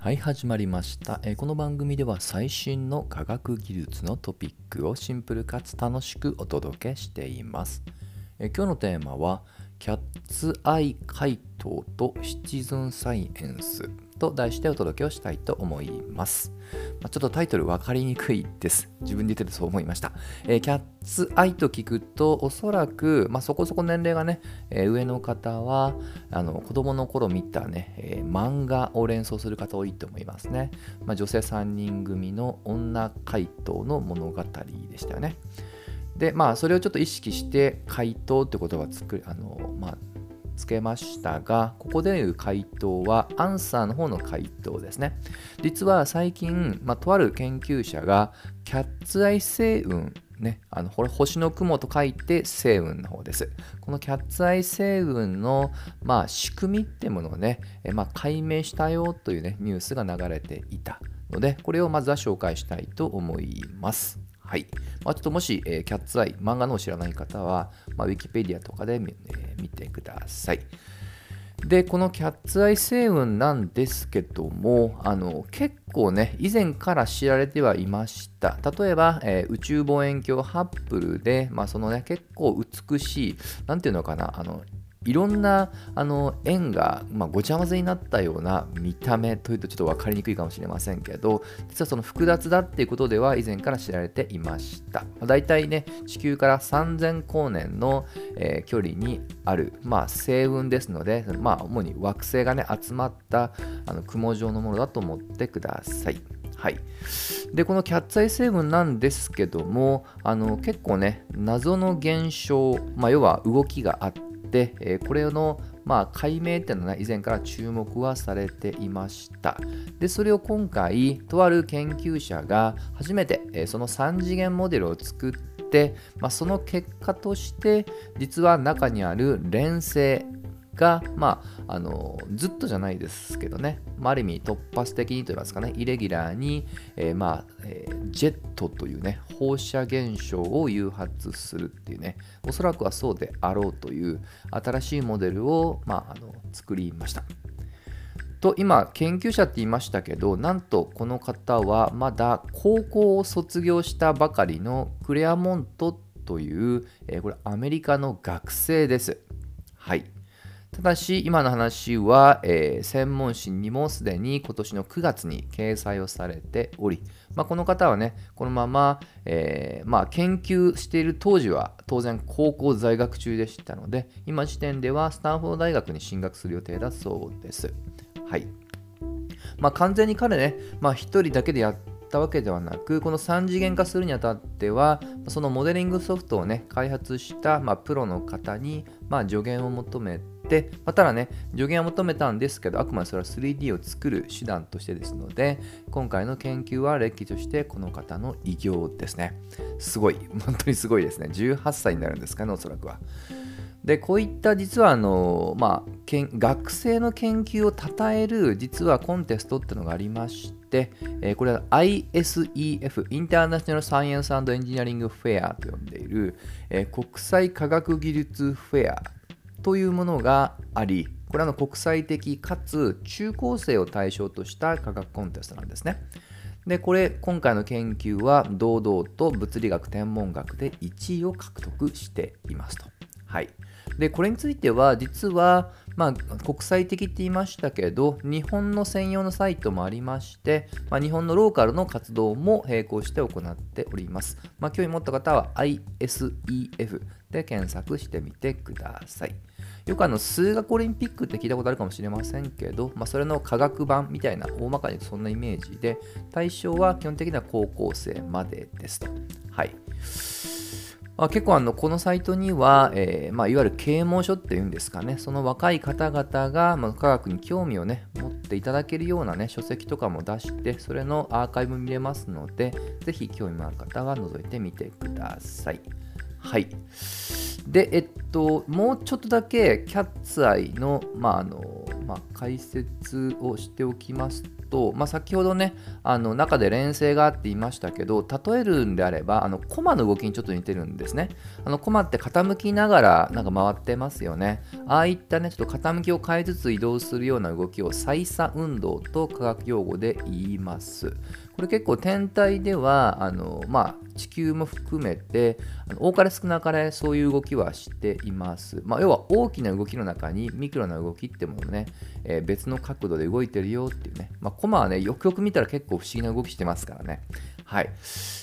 はい始まりました、えこの番組では最新の科学技術のトピックをシンプルかつ楽しくお届けしています、え今日のテーマはキャッツアイ回答とシチズンサイエンスと題してお届けをしたいと思います、まあちょっとタイトル分かりにくいです自分で言っててそう思いました、えーキャッツアイと聞くとおそらく、まあ、そこそこ年齢がね、えー上の方はあの子供の頃見たね、えー漫画を連想する方多いと思いますね。まあ、女性3人組の女怪盗の物語でしたよね。で、まあ、それをちょっと意識して怪盗って言葉を作、あの、まあ、つけましたが、ここでいう回答はアンサーの方の回答ですね。実は最近、まあ、とある研究者がキャッツアイ星雲ね、あのこれ星の雲と書いて星雲の方です。このキャッツアイ星雲の、まあ、仕組みってものをね、えまあ、解明したよという、ね、ニュースが流れていたので、これをまずは紹介したいと思います。はい。まあ、ちょっともし、えーキャッツアイ、漫画のを知らない方は、まあ、ウィキペディアとかで見,、えー見てください。でこのキャッツアイ星雲なんですけどもあの結構ね以前から知られてはいました例えば、えー宇宙望遠鏡ハッブルで、まあ、そのね結構美しいなんていうのかなあのいろんなあの円が、まあ、ごちゃ混ぜになったような見た目というとちょっと分かりにくいかもしれませんけど実はその複雑だっていうことでは以前から知られていました、まあ、大体ね地球から3000光年の、えー距離にある、まあ、星雲ですので、まあ、主に惑星がね集まったあの雲状のものだと思ってください。はい、でこのキャッツアイ成分なんですけどもあの結構ね謎の現象、まあ、要は動きがあって、でえこれの、まあ、解明っていうのは、ね、以前から注目はされていました。でそれを今回とある研究者が初めて、えその3次元モデルを作って、まあ、その結果として実は中にある連星が、まあ、あのずっとじゃないですけどね、まあ、ある意味突発的にといいますかね、イレギュラーに、えーまあえージェットというね、放射現象を誘発するっていうね、おそらくはそうであろうという新しいモデルを、まあ、あの作りました。と今研究者って言いましたけどなんとこの方はまだ高校を卒業したばかりのクレアモントという、えーこれアメリカの学生です。はい。ただし今の話は、えー専門誌にもすでに今年の9月に掲載をされており、まあ、この方はねこのまま、えーまあ、研究している当時は当然高校在学中でしたので今時点ではスタンフォード大学に進学する予定だそうです。はい。まあ、完全に彼ね、まあ、1人だけでやったわけではなく、この3次元化するにあたっては、そのモデリングソフトをね、開発した、まあ、プロの方に、まあ、助言を求めて、まあ、ただね、助言を求めたんですけど、あくまでそれは 3D を作る手段としてですので、今回の研究は歴としてこの方の偉業ですね。すごい、本当にすごいですね。18歳になるんですかね、おそらくは。でこういった実はあの、まあ、けん学生の研究を称える実はコンテストっていうのがありまして、えーこれは ISEF インターナショナルサイエンスエンジニアリングフェアと呼んでいる、えー国際科学技術フェアというものがありこれはの国際的かつ中高生を対象とした科学コンテストなんですね。でこれ今回の研究は堂々と物理学天文学で1位を獲得していますと。はい、でこれについては実は、まあ、国際的って言いましたけど日本の専用のサイトもありまして、まあ、日本のローカルの活動も並行して行っております。まあ、興味持った方は ISEF で検索してみてください。よくあの数学オリンピックって聞いたことあるかもしれませんけど、まあ、それの科学版みたいな大まかにそんなイメージで対象は基本的には高校生までですと。はいまあ、結構あのこのサイトには、えーまあ、いわゆる啓蒙書っていうんですかねその若い方々が、まあ、科学に興味をね持っていただけるようなね書籍とかも出してそれのアーカイブ見れますのでぜひ興味のある方は覗いてみてください。はい。で、えっと、もうちょっとだけキャッツアイの,、まああのまあ、解説をしておきますと、まあ、先ほどねあの中で連成があって言いましたけど例えるんであればあのコマの動きにちょっと似てるんですね。あのコマって傾きながらなんか回ってますよね。ああいったねちょっと傾きを変えつつ移動するような動きを再差運動と科学用語で言います。これ結構天体ではあの、まあ、地球も含めて多かれ少なかれそういう動きはしています、まあ、要は大きな動きの中にミクロな動きってものね、えー、別の角度で動いてるよっていうね、まあ、コマはねよくよく見たら結構不思議な動きしてますからね。はい、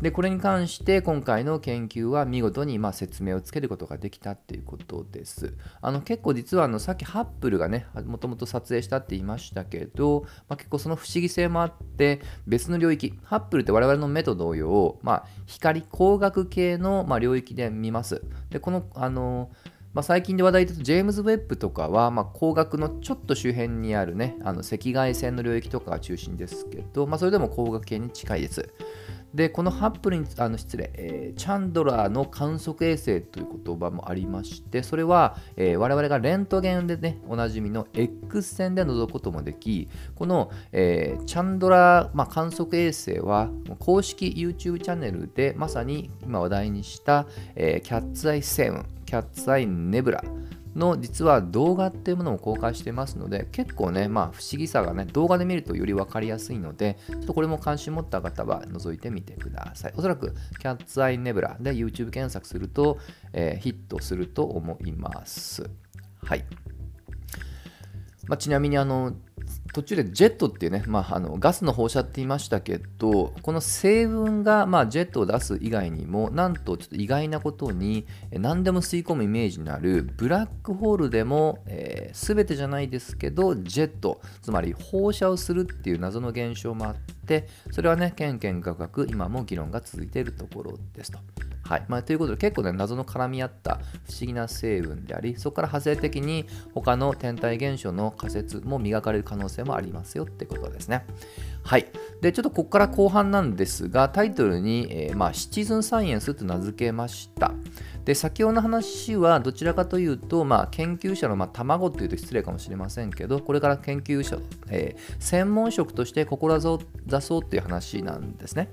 でこれに関して今回の研究は見事にま説明をつけることができたっていうことです。あの結構実はあのさっきハッブルがねもともと撮影したって言いましたけど、まあ、結構その不思議性もあって別の領域ハッブルって我々の目と同様、まあ、光光学系のま領域で見ます。でこのあのまあ、最近で話題だとジェームズ・ウェッブとかは、まあ、光学のちょっと周辺にあるねあの赤外線の領域とかが中心ですけど、まあ、それでも光学系に近いです。でこのハッブルにあの失礼、えー、チャンドラーの観測衛星という言葉もありましてそれは、えー、我々がレントゲンでねおなじみの X 線で覗くこともできこの、えー、チャンドラー、まあ、観測衛星は公式 YouTube チャンネルでまさに今話題にした、えー、キャッツアイセウンキャッツアイネブラの実は動画っていうものを公開してますので結構ねまあ不思議さがね動画で見るとより分かりやすいのでちょっとこれも関心持った方は覗いてみてください。おそらくキャッツアイネブラで YouTube 検索すると、えー、ヒットすると思います。はい。まあ、ちなみにあの途中でジェットっていうね、まあ、あのガスの放射って言いましたけどこの成分が、まあ、ジェットを出す以外にもなんとちょっと意外なことに何でも吸い込むイメージのあるブラックホールでも、えー、全てじゃないですけどジェットつまり放射をするっていう謎の現象もあってそれはねけんけんがく今も議論が続いているところですと。はいまあ、ということで結構ね謎の絡み合った不思議な成分でありそこから派生的に他の天体現象の仮説も磨かれる可能性もありますよってことですね。はい。で、ちょっとここから後半なんですが、タイトルに、えー、まあ、シチズンサイエンスと名付けました。で、先ほどの話はどちらかというと、まあ、研究者の、まあ、卵というと失礼かもしれませんけど、これから研究者、えー、専門職として志そうっていう話なんですね。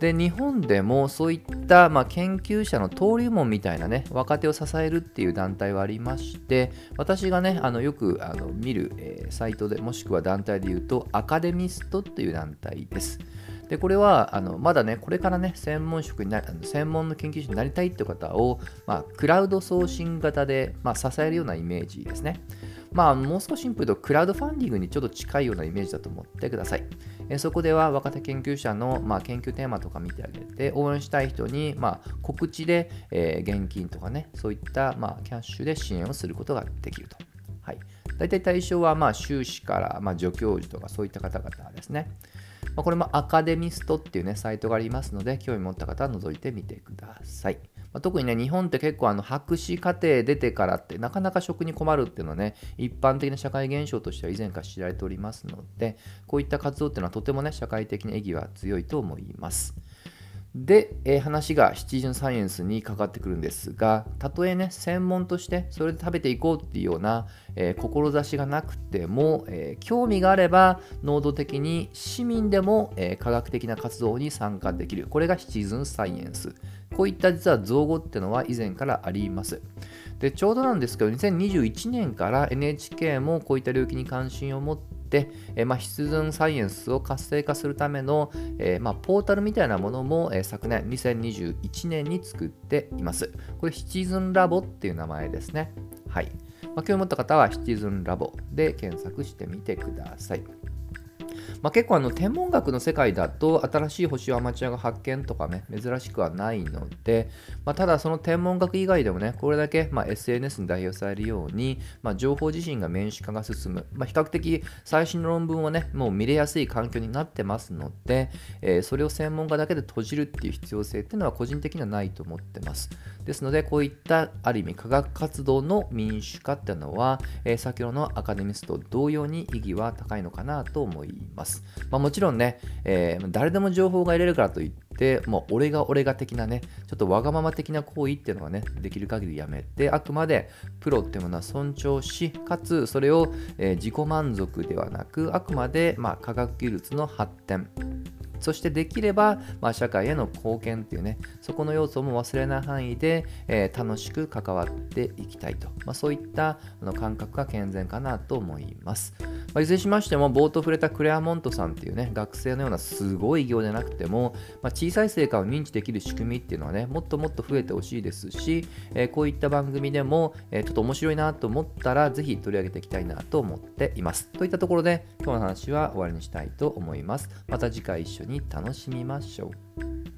で日本でもそういった、まあ、研究者の登竜門みたいなね若手を支えるっていう団体はありまして私がねあのよくあの見る、えー、サイトでもしくは団体で言うとアカデミストっていう団体です。でこれはあのまだねこれからね専門職にな専門の研究者になりたいって方を、まあ、クラウド送信型で、まあ、支えるようなイメージですね。まあもう少しシンプルとクラウドファンディングにちょっと近いようなイメージだと思ってください。えそこでは若手研究者の、まあ、研究テーマとか見てあげて、応援したい人に、まあ、告知で、えー、現金とかね、そういった、まあ、キャッシュで支援をすることができると。はい、大体対象は、まあ、修士から、まあ、助教授とかそういった方々ですね。まあ、これもアカデミストっていうね、サイトがありますので、興味持った方は覗いてみてください。まあ、特にね、日本って結構あの博士課程出てからってなかなか職に困るっていうのはね、一般的な社会現象としては以前から知られておりますので、こういった活動っていうのはとてもね、社会的な意義は強いと思います。で、え、話がシチズンサイエンスにかかってくるんですが、たとえね、専門としてそれで食べていこうっていうような、えー、志がなくても、えー、興味があれば、能動的に市民でも、え科学的な活動に参加できる。これがシチズンサイエンス。こういった実は造語っていうのは以前からあります。で、ちょうどなんですけど、2021年から NHK もこういった領域に関心を持って、え、まあ、シチズンサイエンスを活性化するための、え、まあ、ポータルみたいなものも、え、昨年2021年に作っています。これシチズンラボっていう名前ですね。はい。まあ、興味持った方はシチズンラボで検索してみてください。まあ、結構あの天文学の世界だと新しい星をアマチュアが発見とかね珍しくはないので、まあ、ただその天文学以外でもねこれだけま SNS に代表されるように、まあ、情報自身が民主化が進む、ま比較的最新の論文はねもう見れやすい環境になってますので、えー、それを専門家だけで閉じるっていう必要性っていうのは個人的にはないと思ってます。ですのでこういったある意味科学活動の民主化っていうのは、えー、先ほどのアカデミスト同様に意義は高いのかなと思います。ます。まあ、もちろんね、えー、誰でも情報が得れるからといって、もう俺が俺が的なね、ちょっとわがまま的な行為っていうのはね、できる限りやめて、あくまでプロっていうものは尊重し、かつそれを、えー、自己満足ではなく、あくまで、まあ、科学技術の発展、そしてできれば、まあ、社会への貢献っていうね、そこの要素も忘れない範囲で、えー、楽しく関わっていきたいと、まあ、そういったあの感覚が健全かなと思います。まあ、いずれしましても、冒頭触れたクレアモントさんっていうね、学生のようなすごい偉業でなくても、まあ、小さい成果を認知できる仕組みっていうのはね、もっともっと増えてほしいですし、えー、こういった番組でも、えー、ちょっと面白いなと思ったら、ぜひ取り上げていきたいなと思っています。といったところで、今日の話は終わりにしたいと思います。また次回一緒にに楽しみましょう。